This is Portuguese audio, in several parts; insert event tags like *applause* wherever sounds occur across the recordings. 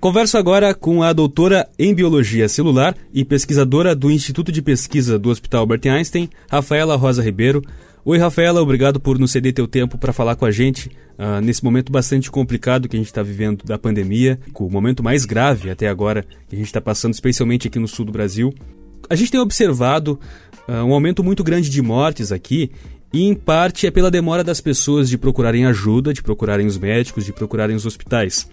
Converso agora com a doutora em Biologia Celular e pesquisadora do Instituto de Pesquisa do Hospital Albert Einstein, Rafaela Rosa Ribeiro. Oi, Rafaela, obrigado por nos ceder teu tempo para falar com a gente uh, nesse momento bastante complicado que a gente está vivendo da pandemia, com o momento mais grave até agora que a gente está passando, especialmente aqui no sul do Brasil. A gente tem observado uh, um aumento muito grande de mortes aqui e, em parte, é pela demora das pessoas de procurarem ajuda, de procurarem os médicos, de procurarem os hospitais.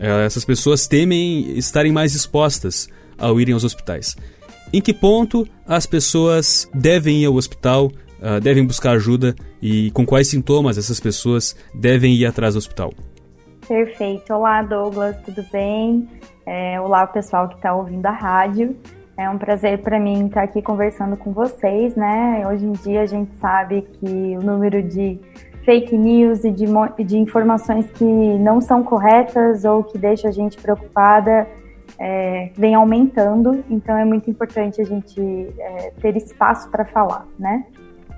Uh, essas pessoas temem estarem mais expostas ao irem aos hospitais. Em que ponto as pessoas devem ir ao hospital, uh, devem buscar ajuda e com quais sintomas essas pessoas devem ir atrás do hospital. Perfeito. Olá, Douglas, tudo bem? É, olá, pessoal que está ouvindo a rádio. É um prazer para mim estar aqui conversando com vocês, né? Hoje em dia a gente sabe que o número de fake news e de, de informações que não são corretas ou que deixam a gente preocupada é, vem aumentando, então é muito importante a gente é, ter espaço para falar, né?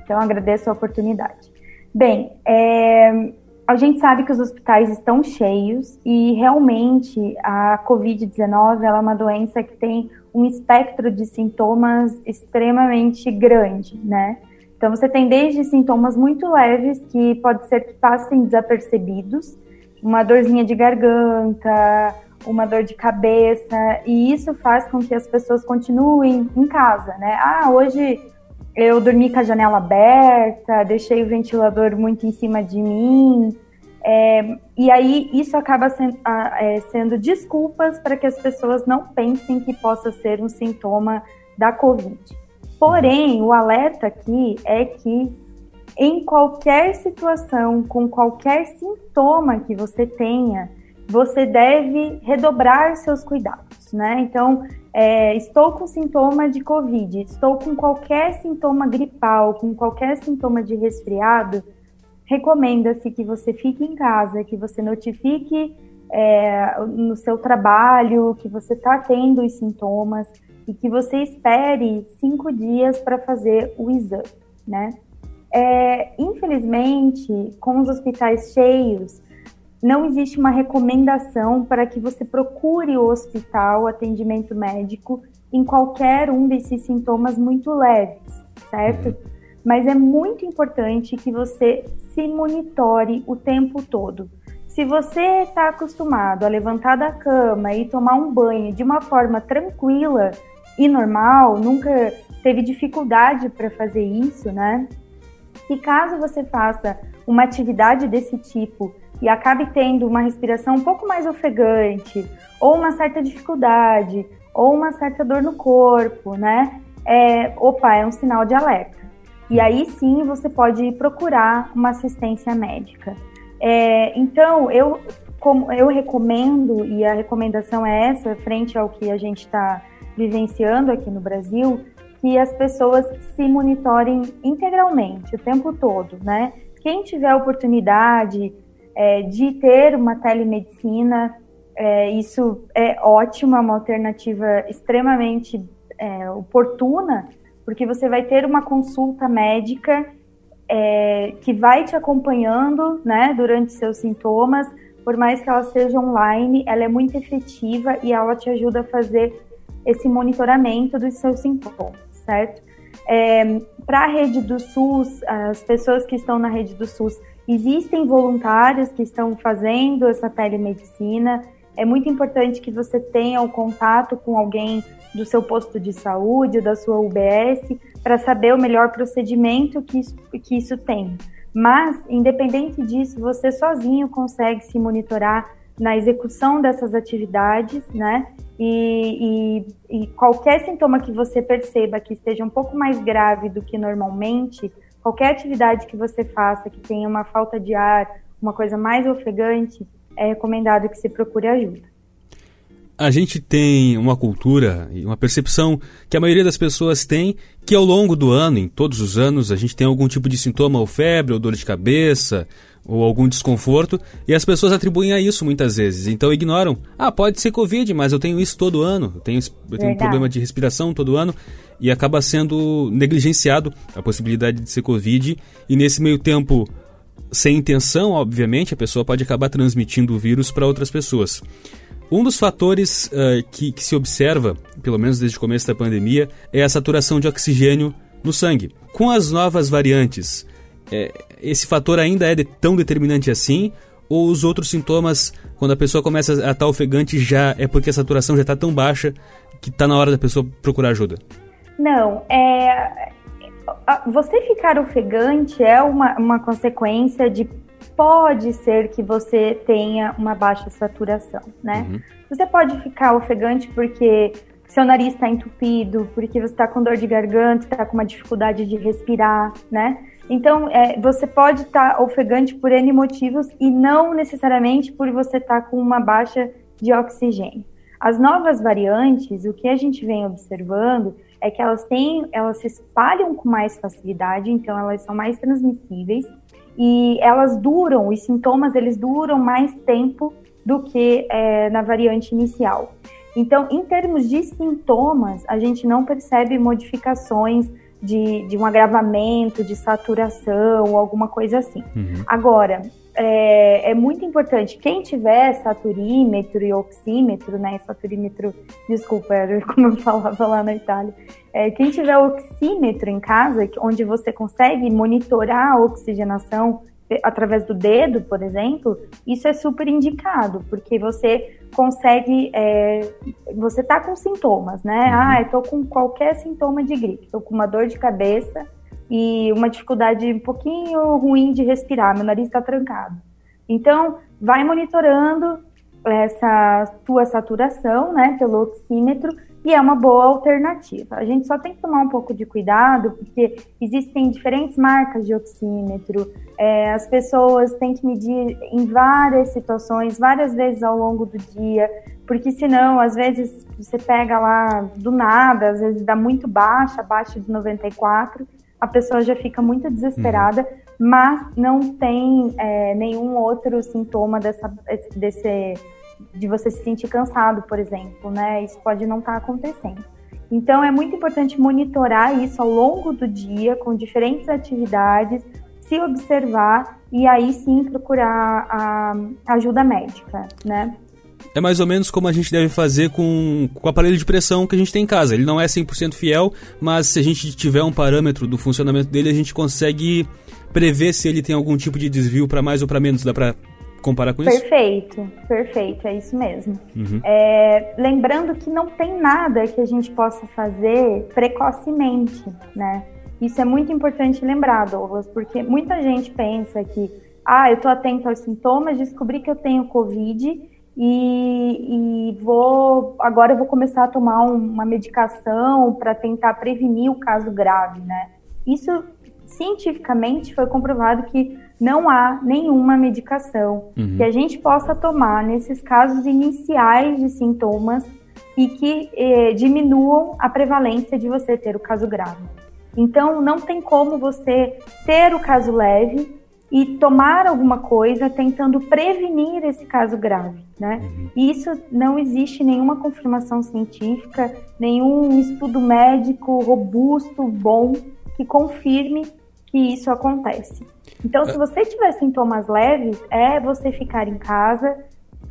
Então, agradeço a oportunidade. Bem, é, a gente sabe que os hospitais estão cheios e realmente a Covid-19 é uma doença que tem um espectro de sintomas extremamente grande, né? Então, você tem desde sintomas muito leves, que pode ser que passem desapercebidos, uma dorzinha de garganta, uma dor de cabeça, e isso faz com que as pessoas continuem em casa, né? Ah, hoje eu dormi com a janela aberta, deixei o ventilador muito em cima de mim. É, e aí isso acaba sendo, é, sendo desculpas para que as pessoas não pensem que possa ser um sintoma da Covid. Porém, o alerta aqui é que em qualquer situação, com qualquer sintoma que você tenha, você deve redobrar seus cuidados, né? Então, é, estou com sintoma de Covid, estou com qualquer sintoma gripal, com qualquer sintoma de resfriado, recomenda-se que você fique em casa, que você notifique é, no seu trabalho que você está tendo os sintomas e que você espere cinco dias para fazer o exame, né? É, infelizmente, com os hospitais cheios, não existe uma recomendação para que você procure o hospital, atendimento médico, em qualquer um desses sintomas muito leves, certo? Uhum. Mas é muito importante que você se monitore o tempo todo. Se você está acostumado a levantar da cama e tomar um banho de uma forma tranquila e normal, nunca teve dificuldade para fazer isso, né? E caso você faça uma atividade desse tipo e acabe tendo uma respiração um pouco mais ofegante, ou uma certa dificuldade, ou uma certa dor no corpo, né? É, opa, é um sinal de alerta. E aí sim você pode procurar uma assistência médica. É, então, eu, como, eu recomendo, e a recomendação é essa, frente ao que a gente está vivenciando aqui no Brasil, que as pessoas se monitorem integralmente, o tempo todo, né? Quem tiver a oportunidade é, de ter uma telemedicina, é, isso é ótimo, é uma alternativa extremamente é, oportuna, porque você vai ter uma consulta médica é, que vai te acompanhando né, durante seus sintomas, por mais que ela seja online, ela é muito efetiva e ela te ajuda a fazer esse monitoramento dos seus sintomas, certo? É, Para a rede do SUS, as pessoas que estão na rede do SUS Existem voluntários que estão fazendo essa telemedicina. É muito importante que você tenha o um contato com alguém do seu posto de saúde, da sua UBS, para saber o melhor procedimento que isso, que isso tem. Mas, independente disso, você sozinho consegue se monitorar na execução dessas atividades, né? E, e, e, qualquer sintoma que você perceba que esteja um pouco mais grave do que normalmente, qualquer atividade que você faça que tenha uma falta de ar, uma coisa mais ofegante, é recomendado que se procure ajuda. A gente tem uma cultura e uma percepção que a maioria das pessoas tem que ao longo do ano, em todos os anos, a gente tem algum tipo de sintoma, ou febre, ou dor de cabeça, ou algum desconforto, e as pessoas atribuem a isso muitas vezes. Então ignoram. Ah, pode ser Covid, mas eu tenho isso todo ano. Eu tenho, eu tenho um problema de respiração todo ano e acaba sendo negligenciado a possibilidade de ser Covid. E nesse meio tempo, sem intenção, obviamente, a pessoa pode acabar transmitindo o vírus para outras pessoas. Um dos fatores uh, que, que se observa, pelo menos desde o começo da pandemia, é a saturação de oxigênio no sangue. Com as novas variantes, é, esse fator ainda é de, tão determinante assim? Ou os outros sintomas, quando a pessoa começa a estar ofegante, já é porque a saturação já está tão baixa que está na hora da pessoa procurar ajuda? Não, é, você ficar ofegante é uma, uma consequência de pode ser que você tenha uma baixa saturação, né? Uhum. Você pode ficar ofegante porque seu nariz está entupido, porque você está com dor de garganta, está com uma dificuldade de respirar, né? Então, é, você pode estar tá ofegante por N motivos e não necessariamente por você estar tá com uma baixa de oxigênio. As novas variantes, o que a gente vem observando é que elas têm, elas se espalham com mais facilidade, então elas são mais transmissíveis e elas duram, os sintomas eles duram mais tempo do que é, na variante inicial. Então, em termos de sintomas, a gente não percebe modificações de, de um agravamento, de saturação ou alguma coisa assim. Uhum. Agora, é, é, muito importante, quem tiver saturímetro e oxímetro, né, saturímetro, desculpa, era *laughs* como eu falava lá na Itália, é, quem tiver oxímetro em casa, onde você consegue monitorar a oxigenação através do dedo, por exemplo, isso é super indicado, porque você consegue, é, você tá com sintomas, né? Uhum. Ah, eu tô com qualquer sintoma de gripe, tô com uma dor de cabeça, e uma dificuldade um pouquinho ruim de respirar, meu nariz está trancado. Então, vai monitorando essa tua saturação, né, pelo oxímetro, e é uma boa alternativa. A gente só tem que tomar um pouco de cuidado, porque existem diferentes marcas de oxímetro, é, as pessoas têm que medir em várias situações, várias vezes ao longo do dia, porque senão, às vezes, você pega lá do nada, às vezes dá muito baixa, abaixo de 94, a pessoa já fica muito desesperada, uhum. mas não tem é, nenhum outro sintoma dessa, desse, de você se sentir cansado, por exemplo, né? Isso pode não estar tá acontecendo. Então, é muito importante monitorar isso ao longo do dia, com diferentes atividades, se observar e aí sim procurar a ajuda médica, né? É mais ou menos como a gente deve fazer com, com o aparelho de pressão que a gente tem em casa. Ele não é 100% fiel, mas se a gente tiver um parâmetro do funcionamento dele, a gente consegue prever se ele tem algum tipo de desvio para mais ou para menos. Dá para comparar com isso? Perfeito, perfeito, é isso mesmo. Uhum. É, lembrando que não tem nada que a gente possa fazer precocemente, né? Isso é muito importante lembrar, Douglas, porque muita gente pensa que, ah, eu estou atento aos sintomas, descobri que eu tenho Covid e, e, vou agora eu vou começar a tomar uma medicação para tentar prevenir o caso grave, né? Isso cientificamente foi comprovado que não há nenhuma medicação uhum. que a gente possa tomar nesses casos iniciais de sintomas e que eh, diminuam a prevalência de você ter o caso grave. Então, não tem como você ter o caso leve e tomar alguma coisa tentando prevenir esse caso grave, né? Uhum. Isso não existe nenhuma confirmação científica, nenhum estudo médico robusto, bom, que confirme que isso acontece. Então, se você tiver sintomas leves, é você ficar em casa,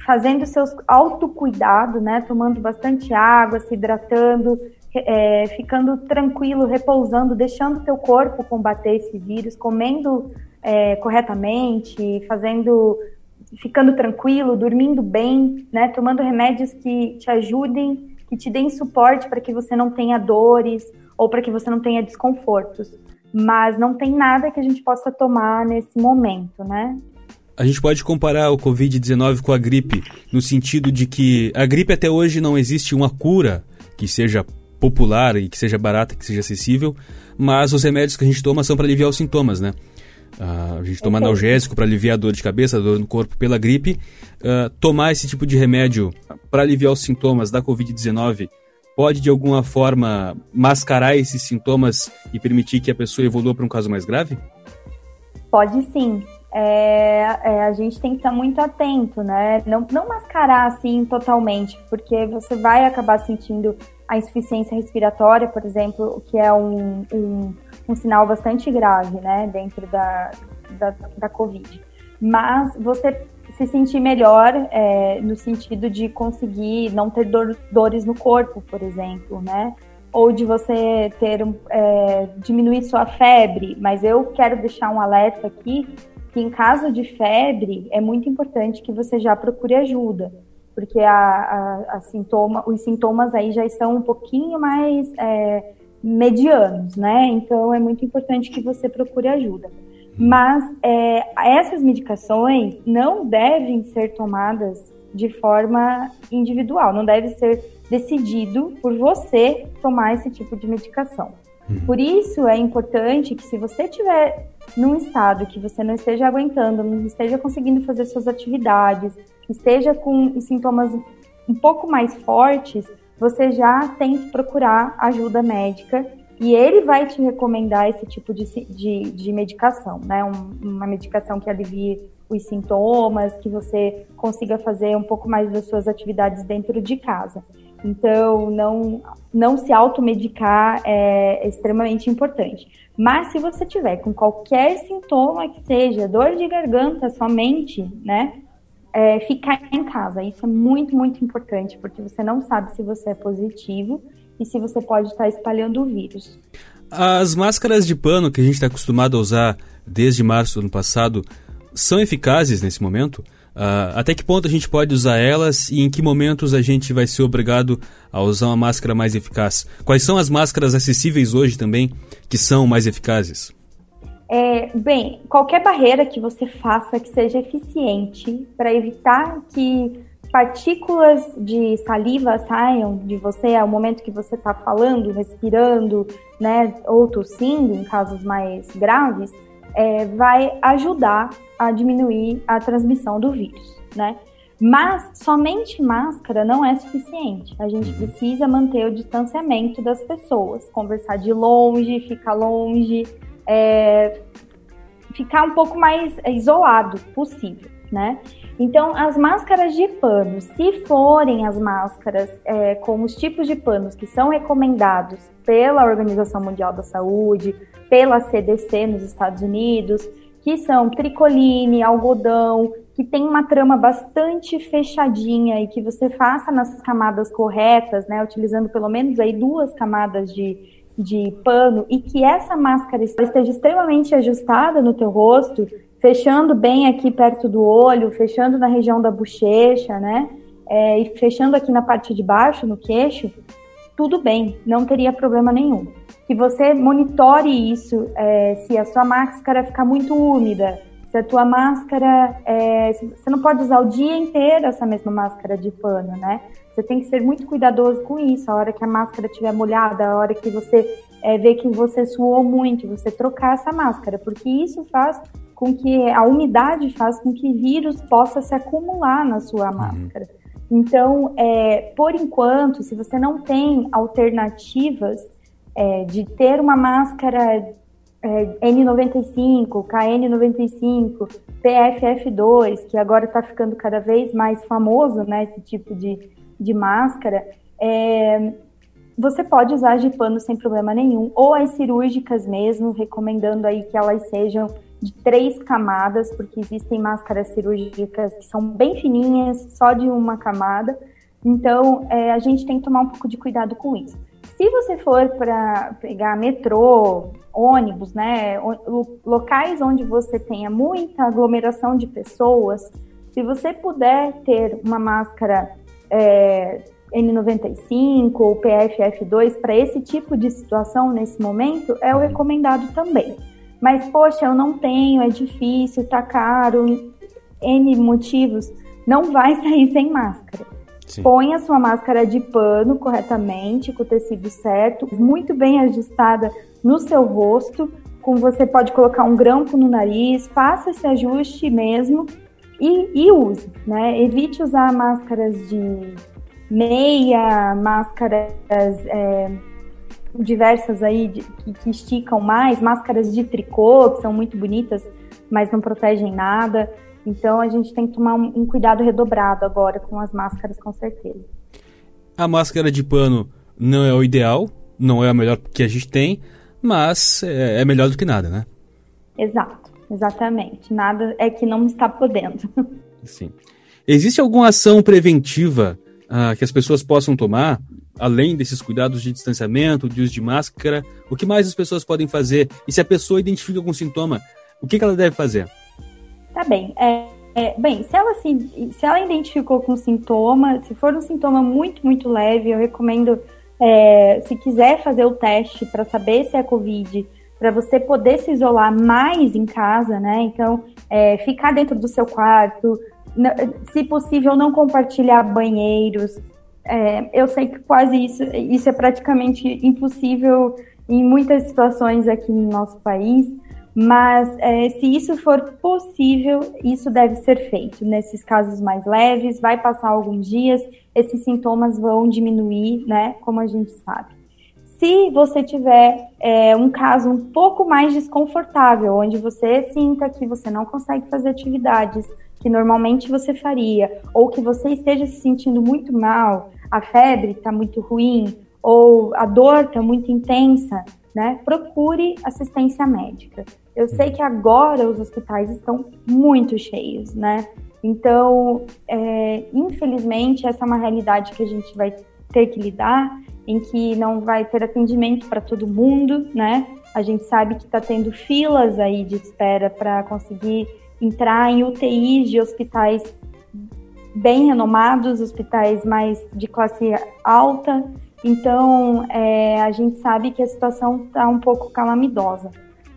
fazendo seus autocuidado, né? Tomando bastante água, se hidratando, é, ficando tranquilo, repousando, deixando teu corpo combater esse vírus, comendo é, corretamente, fazendo, ficando tranquilo, dormindo bem, né, tomando remédios que te ajudem, que te deem suporte para que você não tenha dores ou para que você não tenha desconfortos. Mas não tem nada que a gente possa tomar nesse momento, né? A gente pode comparar o Covid-19 com a gripe, no sentido de que a gripe até hoje não existe uma cura que seja popular e que seja barata, que seja acessível, mas os remédios que a gente toma são para aliviar os sintomas, né? A gente toma okay. analgésico para aliviar a dor de cabeça, a dor no corpo pela gripe. Tomar esse tipo de remédio para aliviar os sintomas da Covid-19 pode, de alguma forma, mascarar esses sintomas e permitir que a pessoa evolua para um caso mais grave? Pode sim. É, é, a gente tem que estar muito atento, né? Não, não mascarar assim totalmente, porque você vai acabar sentindo a insuficiência respiratória, por exemplo, que é um, um um sinal bastante grave, né, dentro da, da, da Covid. Mas você se sentir melhor é, no sentido de conseguir não ter dor, dores no corpo, por exemplo, né? Ou de você ter é, diminuir sua febre, mas eu quero deixar um alerta aqui que em caso de febre é muito importante que você já procure ajuda, porque a, a, a sintoma, os sintomas aí já estão um pouquinho mais é, medianos, né? Então é muito importante que você procure ajuda. Mas é, essas medicações não devem ser tomadas de forma individual, não deve ser decidido por você tomar esse tipo de medicação. Uhum. Por isso é importante que se você tiver num estado que você não esteja aguentando, não esteja conseguindo fazer suas atividades, esteja com sintomas um pouco mais fortes, você já tem que procurar ajuda médica e ele vai te recomendar esse tipo de, de, de medicação, né? Um, uma medicação que alivie os sintomas, que você consiga fazer um pouco mais das suas atividades dentro de casa. Então, não, não se automedicar é extremamente importante. Mas se você tiver com qualquer sintoma que seja, dor de garganta somente, né? É, ficar em casa. Isso é muito, muito importante, porque você não sabe se você é positivo e se você pode estar espalhando o vírus. As máscaras de pano que a gente está acostumado a usar desde março do ano passado são eficazes nesse momento? Uh, até que ponto a gente pode usar elas e em que momentos a gente vai ser obrigado a usar uma máscara mais eficaz? Quais são as máscaras acessíveis hoje também que são mais eficazes? É, bem, qualquer barreira que você faça que seja eficiente para evitar que partículas de saliva saiam de você ao momento que você está falando, respirando, né, ou tossindo, em casos mais graves, é, vai ajudar a diminuir a transmissão do vírus, né? Mas somente máscara não é suficiente. A gente precisa manter o distanciamento das pessoas, conversar de longe, ficar longe, é, ficar um pouco mais isolado possível, né? Então, as máscaras de pano, se forem as máscaras é, com os tipos de panos que são recomendados pela Organização Mundial da Saúde, pela CDC nos Estados Unidos, que são tricoline, algodão, que tem uma trama bastante fechadinha e que você faça nas camadas corretas, né, utilizando pelo menos aí duas camadas de, de pano e que essa máscara esteja extremamente ajustada no teu rosto, fechando bem aqui perto do olho, fechando na região da bochecha, né? É, e fechando aqui na parte de baixo, no queixo, tudo bem, não teria problema nenhum. Que você monitore isso, é, se a sua máscara ficar muito úmida, se a tua máscara, é, você não pode usar o dia inteiro essa mesma máscara de pano, né? Você tem que ser muito cuidadoso com isso. A hora que a máscara estiver molhada, a hora que você é, vê que você suou muito, você trocar essa máscara, porque isso faz com que a umidade faz com que vírus possa se acumular na sua uhum. máscara. Então, é, por enquanto, se você não tem alternativas é, de ter uma máscara é, N95, KN95, PFF2, que agora está ficando cada vez mais famoso, né, esse tipo de, de máscara, é, você pode usar de pano sem problema nenhum, ou as cirúrgicas mesmo, recomendando aí que elas sejam de três camadas, porque existem máscaras cirúrgicas que são bem fininhas, só de uma camada. Então, é, a gente tem que tomar um pouco de cuidado com isso. Se você for para pegar metrô, ônibus, né, locais onde você tenha muita aglomeração de pessoas, se você puder ter uma máscara é, N95 ou PFF2 para esse tipo de situação nesse momento, é o uhum. recomendado também. Mas, poxa, eu não tenho, é difícil, tá caro, N motivos, não vai *laughs* sair sem máscara. Sim. Põe a sua máscara de pano corretamente, com o tecido certo, muito bem ajustada no seu rosto. Com você pode colocar um grampo no nariz, faça esse ajuste mesmo e, e use, né? Evite usar máscaras de meia, máscaras é, diversas aí de, que, que, esticam mais, máscaras de tricô, que são muito bonitas, mas não protegem nada. Então a gente tem que tomar um, um cuidado redobrado agora com as máscaras, com certeza. A máscara de pano não é o ideal, não é a melhor que a gente tem, mas é, é melhor do que nada, né? Exato, exatamente. Nada é que não está podendo. *laughs* Sim. Existe alguma ação preventiva uh, que as pessoas possam tomar, além desses cuidados de distanciamento, de uso de máscara? O que mais as pessoas podem fazer? E se a pessoa identifica algum sintoma, o que, que ela deve fazer? Tá bem. É, é, bem, se ela, se, se ela identificou com sintoma, se for um sintoma muito, muito leve, eu recomendo, é, se quiser fazer o teste para saber se é Covid, para você poder se isolar mais em casa, né? Então, é, ficar dentro do seu quarto, se possível, não compartilhar banheiros. É, eu sei que quase isso, isso é praticamente impossível em muitas situações aqui no nosso país, mas é, se isso for possível, isso deve ser feito. Nesses casos mais leves, vai passar alguns dias, esses sintomas vão diminuir, né? Como a gente sabe. Se você tiver é, um caso um pouco mais desconfortável, onde você sinta que você não consegue fazer atividades que normalmente você faria, ou que você esteja se sentindo muito mal, a febre está muito ruim, ou a dor está muito intensa, né? Procure assistência médica. Eu sei que agora os hospitais estão muito cheios, né? Então, é, infelizmente, essa é uma realidade que a gente vai ter que lidar, em que não vai ter atendimento para todo mundo, né? A gente sabe que está tendo filas aí de espera para conseguir entrar em UTIs de hospitais bem renomados, hospitais mais de classe alta. Então, é, a gente sabe que a situação está um pouco calamidosa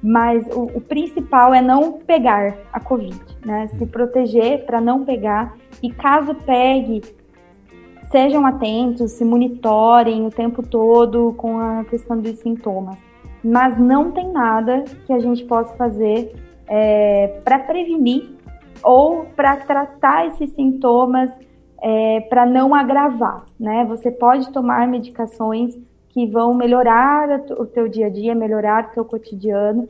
mas o, o, principal é não pegar a Covid, né? Se proteger para não pegar e caso pegue, sejam atentos, se monitorem o tempo todo com a questão dos sintomas. Mas não tem nada que a gente possa fazer é, para prevenir ou para tratar esses sintomas é, para não agravar, né? Você pode tomar medicações que vão melhorar o teu dia a dia, melhorar o teu cotidiano,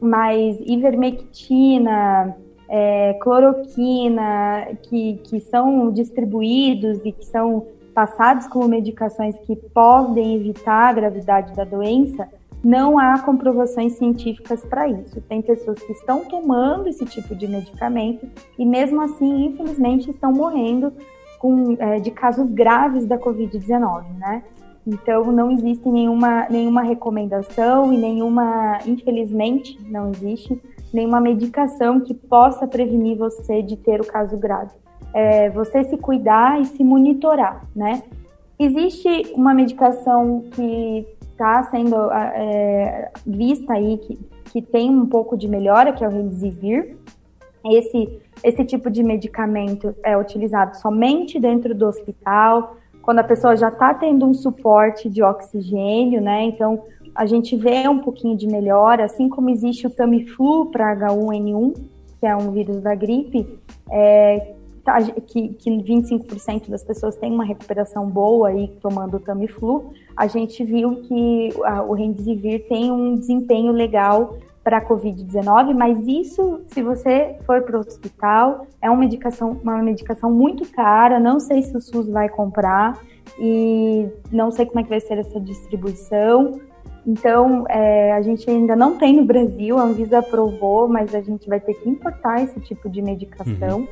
mas ivermectina, é, cloroquina, que, que são distribuídos e que são passados como medicações que podem evitar a gravidade da doença, não há comprovações científicas para isso. Tem pessoas que estão tomando esse tipo de medicamento e, mesmo assim, infelizmente, estão morrendo com, é, de casos graves da Covid-19, né? Então, não existe nenhuma, nenhuma recomendação e nenhuma, infelizmente, não existe nenhuma medicação que possa prevenir você de ter o caso grave. É você se cuidar e se monitorar, né? Existe uma medicação que está sendo é, vista aí, que, que tem um pouco de melhora, que é o Remdesivir. Esse, esse tipo de medicamento é utilizado somente dentro do hospital, quando a pessoa já está tendo um suporte de oxigênio, né? Então a gente vê um pouquinho de melhora, assim como existe o Tamiflu para H1N1, que é um vírus da gripe, é, tá, que, que 25% das pessoas têm uma recuperação boa aí tomando o Tamiflu, a gente viu que a, o Remdesivir tem um desempenho legal para a Covid-19, mas isso, se você for para o hospital, é uma medicação, uma medicação muito cara, não sei se o SUS vai comprar e não sei como é que vai ser essa distribuição. Então, é, a gente ainda não tem no Brasil, a Anvisa aprovou, mas a gente vai ter que importar esse tipo de medicação. Uhum.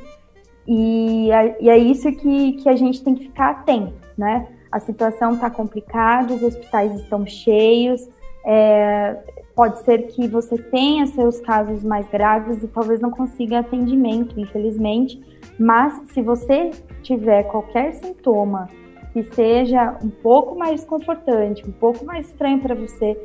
E, é, e, é isso que, que a gente tem que ficar atento, né? A situação está complicada, os hospitais estão cheios, é, pode ser que você tenha seus casos mais graves e talvez não consiga atendimento, infelizmente. Mas se você tiver qualquer sintoma que seja um pouco mais desconfortante, um pouco mais estranho para você,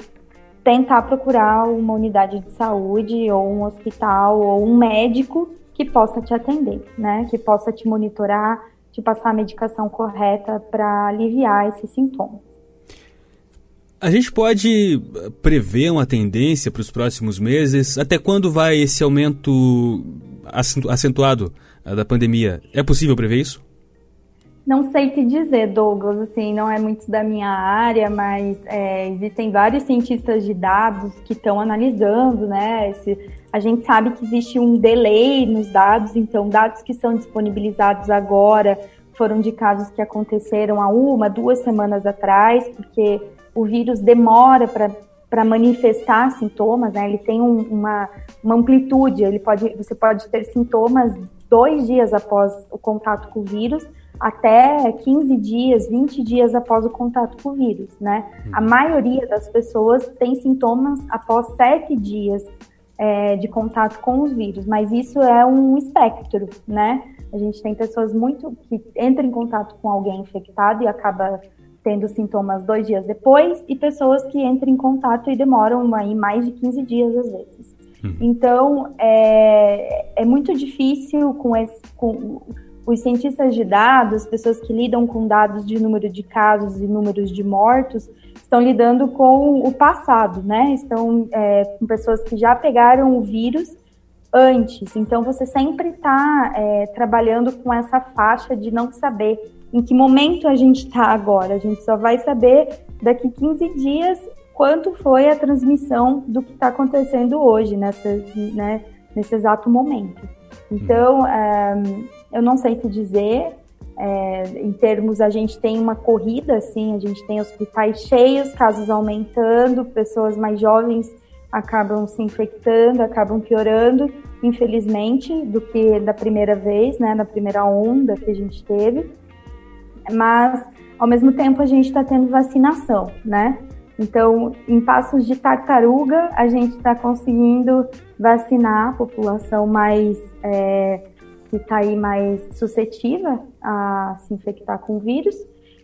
tentar procurar uma unidade de saúde ou um hospital ou um médico que possa te atender, né? Que possa te monitorar, te passar a medicação correta para aliviar esses sintomas. A gente pode prever uma tendência para os próximos meses? Até quando vai esse aumento acentuado eh, da pandemia? É possível prever isso? Não sei te dizer, Douglas, assim, não é muito da minha área, mas é, existem vários cientistas de dados que estão analisando, né? Esse, a gente sabe que existe um delay nos dados, então dados que são disponibilizados agora foram de casos que aconteceram há uma, duas semanas atrás, porque o vírus demora para manifestar sintomas, né? Ele tem um, uma, uma amplitude, ele pode, você pode ter sintomas dois dias após o contato com o vírus até 15 dias, 20 dias após o contato com o vírus, né? A uhum. maioria das pessoas tem sintomas após 7 dias é, de contato com os vírus, mas isso é um espectro, né? A gente tem pessoas muito que entram em contato com alguém infectado e acaba tendo sintomas dois dias depois, e pessoas que entram em contato e demoram aí mais de 15 dias às vezes. Uhum. Então, é, é muito difícil com, esse, com os cientistas de dados, pessoas que lidam com dados de número de casos e números de mortos, estão lidando com o passado, né? Estão é, com pessoas que já pegaram o vírus antes. Então, você sempre está é, trabalhando com essa faixa de não saber em que momento a gente está agora. A gente só vai saber daqui 15 dias quanto foi a transmissão do que está acontecendo hoje, nessa, né, nesse exato momento. Então, é, eu não sei te dizer. É, em termos, a gente tem uma corrida, assim, a gente tem hospitais cheios, casos aumentando, pessoas mais jovens acabam se infectando, acabam piorando, infelizmente, do que da primeira vez, né, da primeira onda que a gente teve. Mas, ao mesmo tempo, a gente está tendo vacinação, né? Então, em passos de tartaruga, a gente está conseguindo vacinar a população mais é, que está aí mais suscetível a se infectar com o vírus,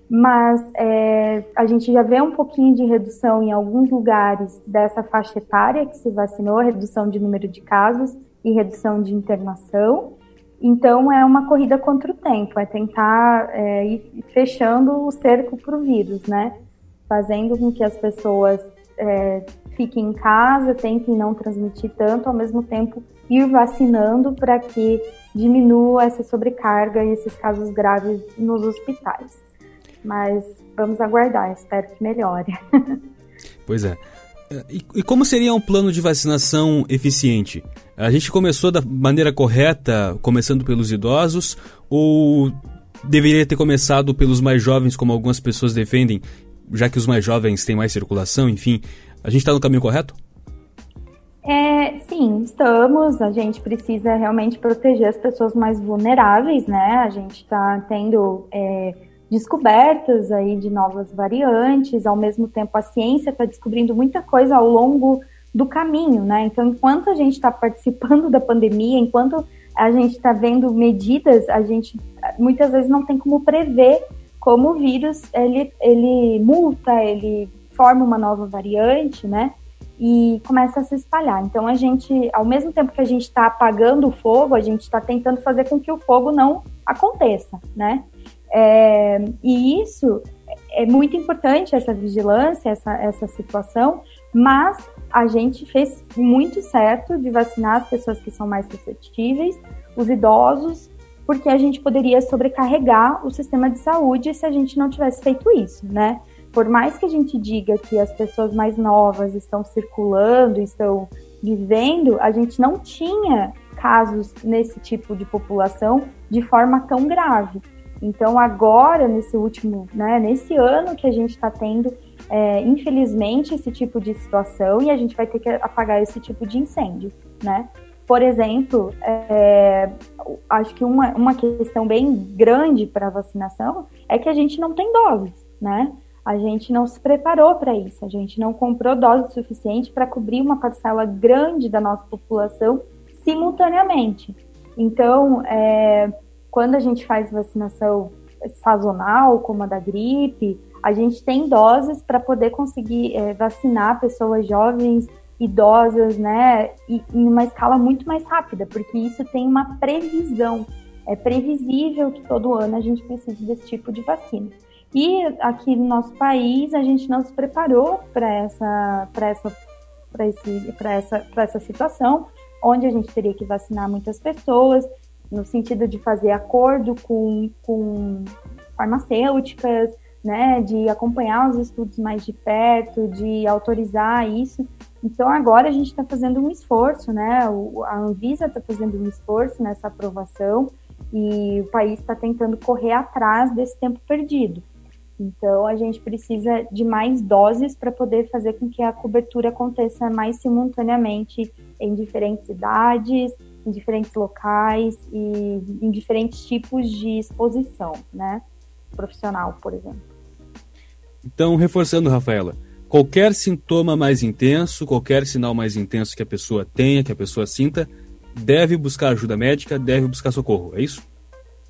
mas é, a gente já vê um pouquinho de redução em alguns lugares dessa faixa etária que se vacinou, redução de número de casos e redução de internação. Então é uma corrida contra o tempo, é tentar é, ir fechando o cerco para o vírus, né? Fazendo com que as pessoas é, fiquem em casa, tentem não transmitir tanto, ao mesmo tempo ir vacinando para que diminua essa sobrecarga e esses casos graves nos hospitais. Mas vamos aguardar, espero que melhore. *laughs* Pois é. E, e, como seria um plano de vacinação eficiente? A gente começou da maneira correta, começando pelos idosos, ou deveria ter começado pelos mais jovens, como algumas pessoas defendem, já que os mais jovens têm mais circulação, enfim? A gente está no caminho correto? É, sim, estamos. A gente precisa realmente proteger as pessoas mais vulneráveis, né? A gente está tendo é, descobertas aí de novas variantes, ao mesmo tempo a ciência está descobrindo muita coisa ao longo do caminho, né? Então, enquanto a gente está participando da pandemia, enquanto a gente está vendo medidas, a gente muitas vezes não tem como prever como o vírus ele, ele multa, ele forma uma nova variante, né? e começa a se espalhar. Então a gente, ao mesmo tempo que a gente está apagando o fogo, a gente está tentando fazer com que o fogo não aconteça, né? É, e isso é muito importante essa vigilância, essa, essa situação, mas a gente fez muito certo de vacinar as pessoas que são mais suscetíveis, os idosos, porque a gente poderia sobrecarregar o sistema de saúde se a gente não tivesse feito isso, né? por mais que a gente diga que as pessoas mais novas estão circulando, estão vivendo, a gente não tinha casos nesse tipo de população de forma tão grave. Então agora, nesse último, né, nesse ano que a gente está tendo, é, infelizmente, esse tipo de situação e a gente vai ter que apagar esse tipo de incêndio, né? Por exemplo, é, acho que uma, uma questão bem grande para a vacinação é que a gente não tem doses, né? a gente não se preparou para isso, a gente não comprou dose suficiente para cobrir uma parcela grande da nossa população simultaneamente. Então, é, quando a gente faz vacinação sazonal, como a da gripe, a gente tem doses para poder conseguir é, vacinar pessoas jovens, idosas, né, e, em uma escala muito mais rápida, porque isso tem uma previsão. É previsível que todo ano a gente precise desse tipo de vacina. E aqui no nosso país a gente não se preparou para essa, para essa, para esse, para essa, para essa situação, onde a gente teria que vacinar muitas pessoas, no sentido de fazer acordo com, com farmacêuticas, né, de acompanhar os estudos mais de perto, de autorizar isso. Então agora a gente está fazendo um esforço, né? O, a Anvisa está fazendo um esforço nessa aprovação e o país está tentando correr atrás desse tempo perdido. Então, a gente precisa de mais doses para poder fazer com que a cobertura aconteça mais simultaneamente em diferentes idades em diferentes locais e em diferentes tipos de exposição, né? Profissional, por exemplo. Então, reforçando, Rafaela, qualquer sintoma mais intenso, qualquer sinal mais intenso que a pessoa tenha, que a pessoa sinta, deve buscar ajuda médica, deve buscar socorro, é isso?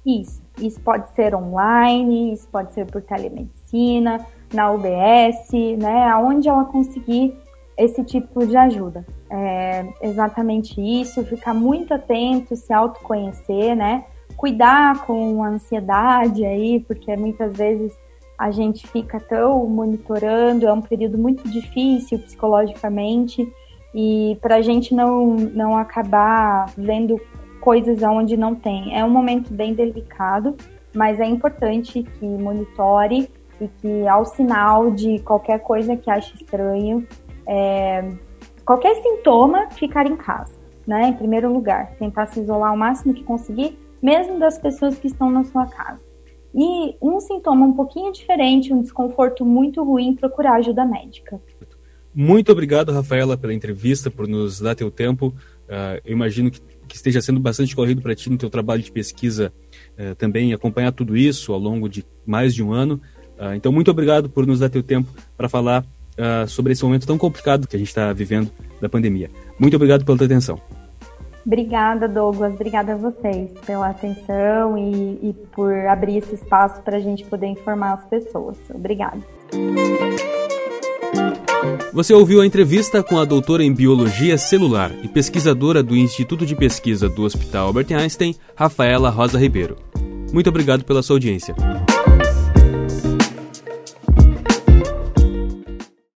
Isso. Isso pode ser online, isso pode ser por telemedicina, na UBS, né? Aonde ela conseguir esse tipo de ajuda. É exatamente isso, ficar muito atento, se autoconhecer, né? Cuidar com a ansiedade aí, porque muitas vezes a gente fica tão monitorando, é um período muito difícil psicologicamente, e para a gente não, não acabar vendo coisas onde não tem. É um momento bem delicado, mas é importante que monitore e que, ao sinal de qualquer coisa que ache estranho, é, qualquer sintoma, ficar em casa, né? Em primeiro lugar, tentar se isolar o máximo que conseguir, mesmo das pessoas que estão na sua casa. E um sintoma um pouquinho diferente, um desconforto muito ruim, procurar ajuda médica. Muito obrigado, Rafaela, pela entrevista, por nos dar teu tempo. Uh, eu imagino que, que, esteja sendo bastante corrido para ti no teu trabalho de pesquisa uh, também, acompanhar tudo isso ao longo de mais de um ano. Uh, então, muito obrigado por nos dar teu tempo para falar sobre esse momento tão complicado que a gente está vivendo da pandemia. Muito obrigado pela tua atenção. Obrigada, Douglas. Obrigada a vocês pela atenção e, e por abrir esse espaço para a gente poder informar as pessoas. Obrigada. Você ouviu a entrevista com a doutora em Biologia Celular e pesquisadora do Instituto de Pesquisa do Hospital Albert Einstein, Rafaela Rosa Ribeiro. Muito obrigado pela sua audiência.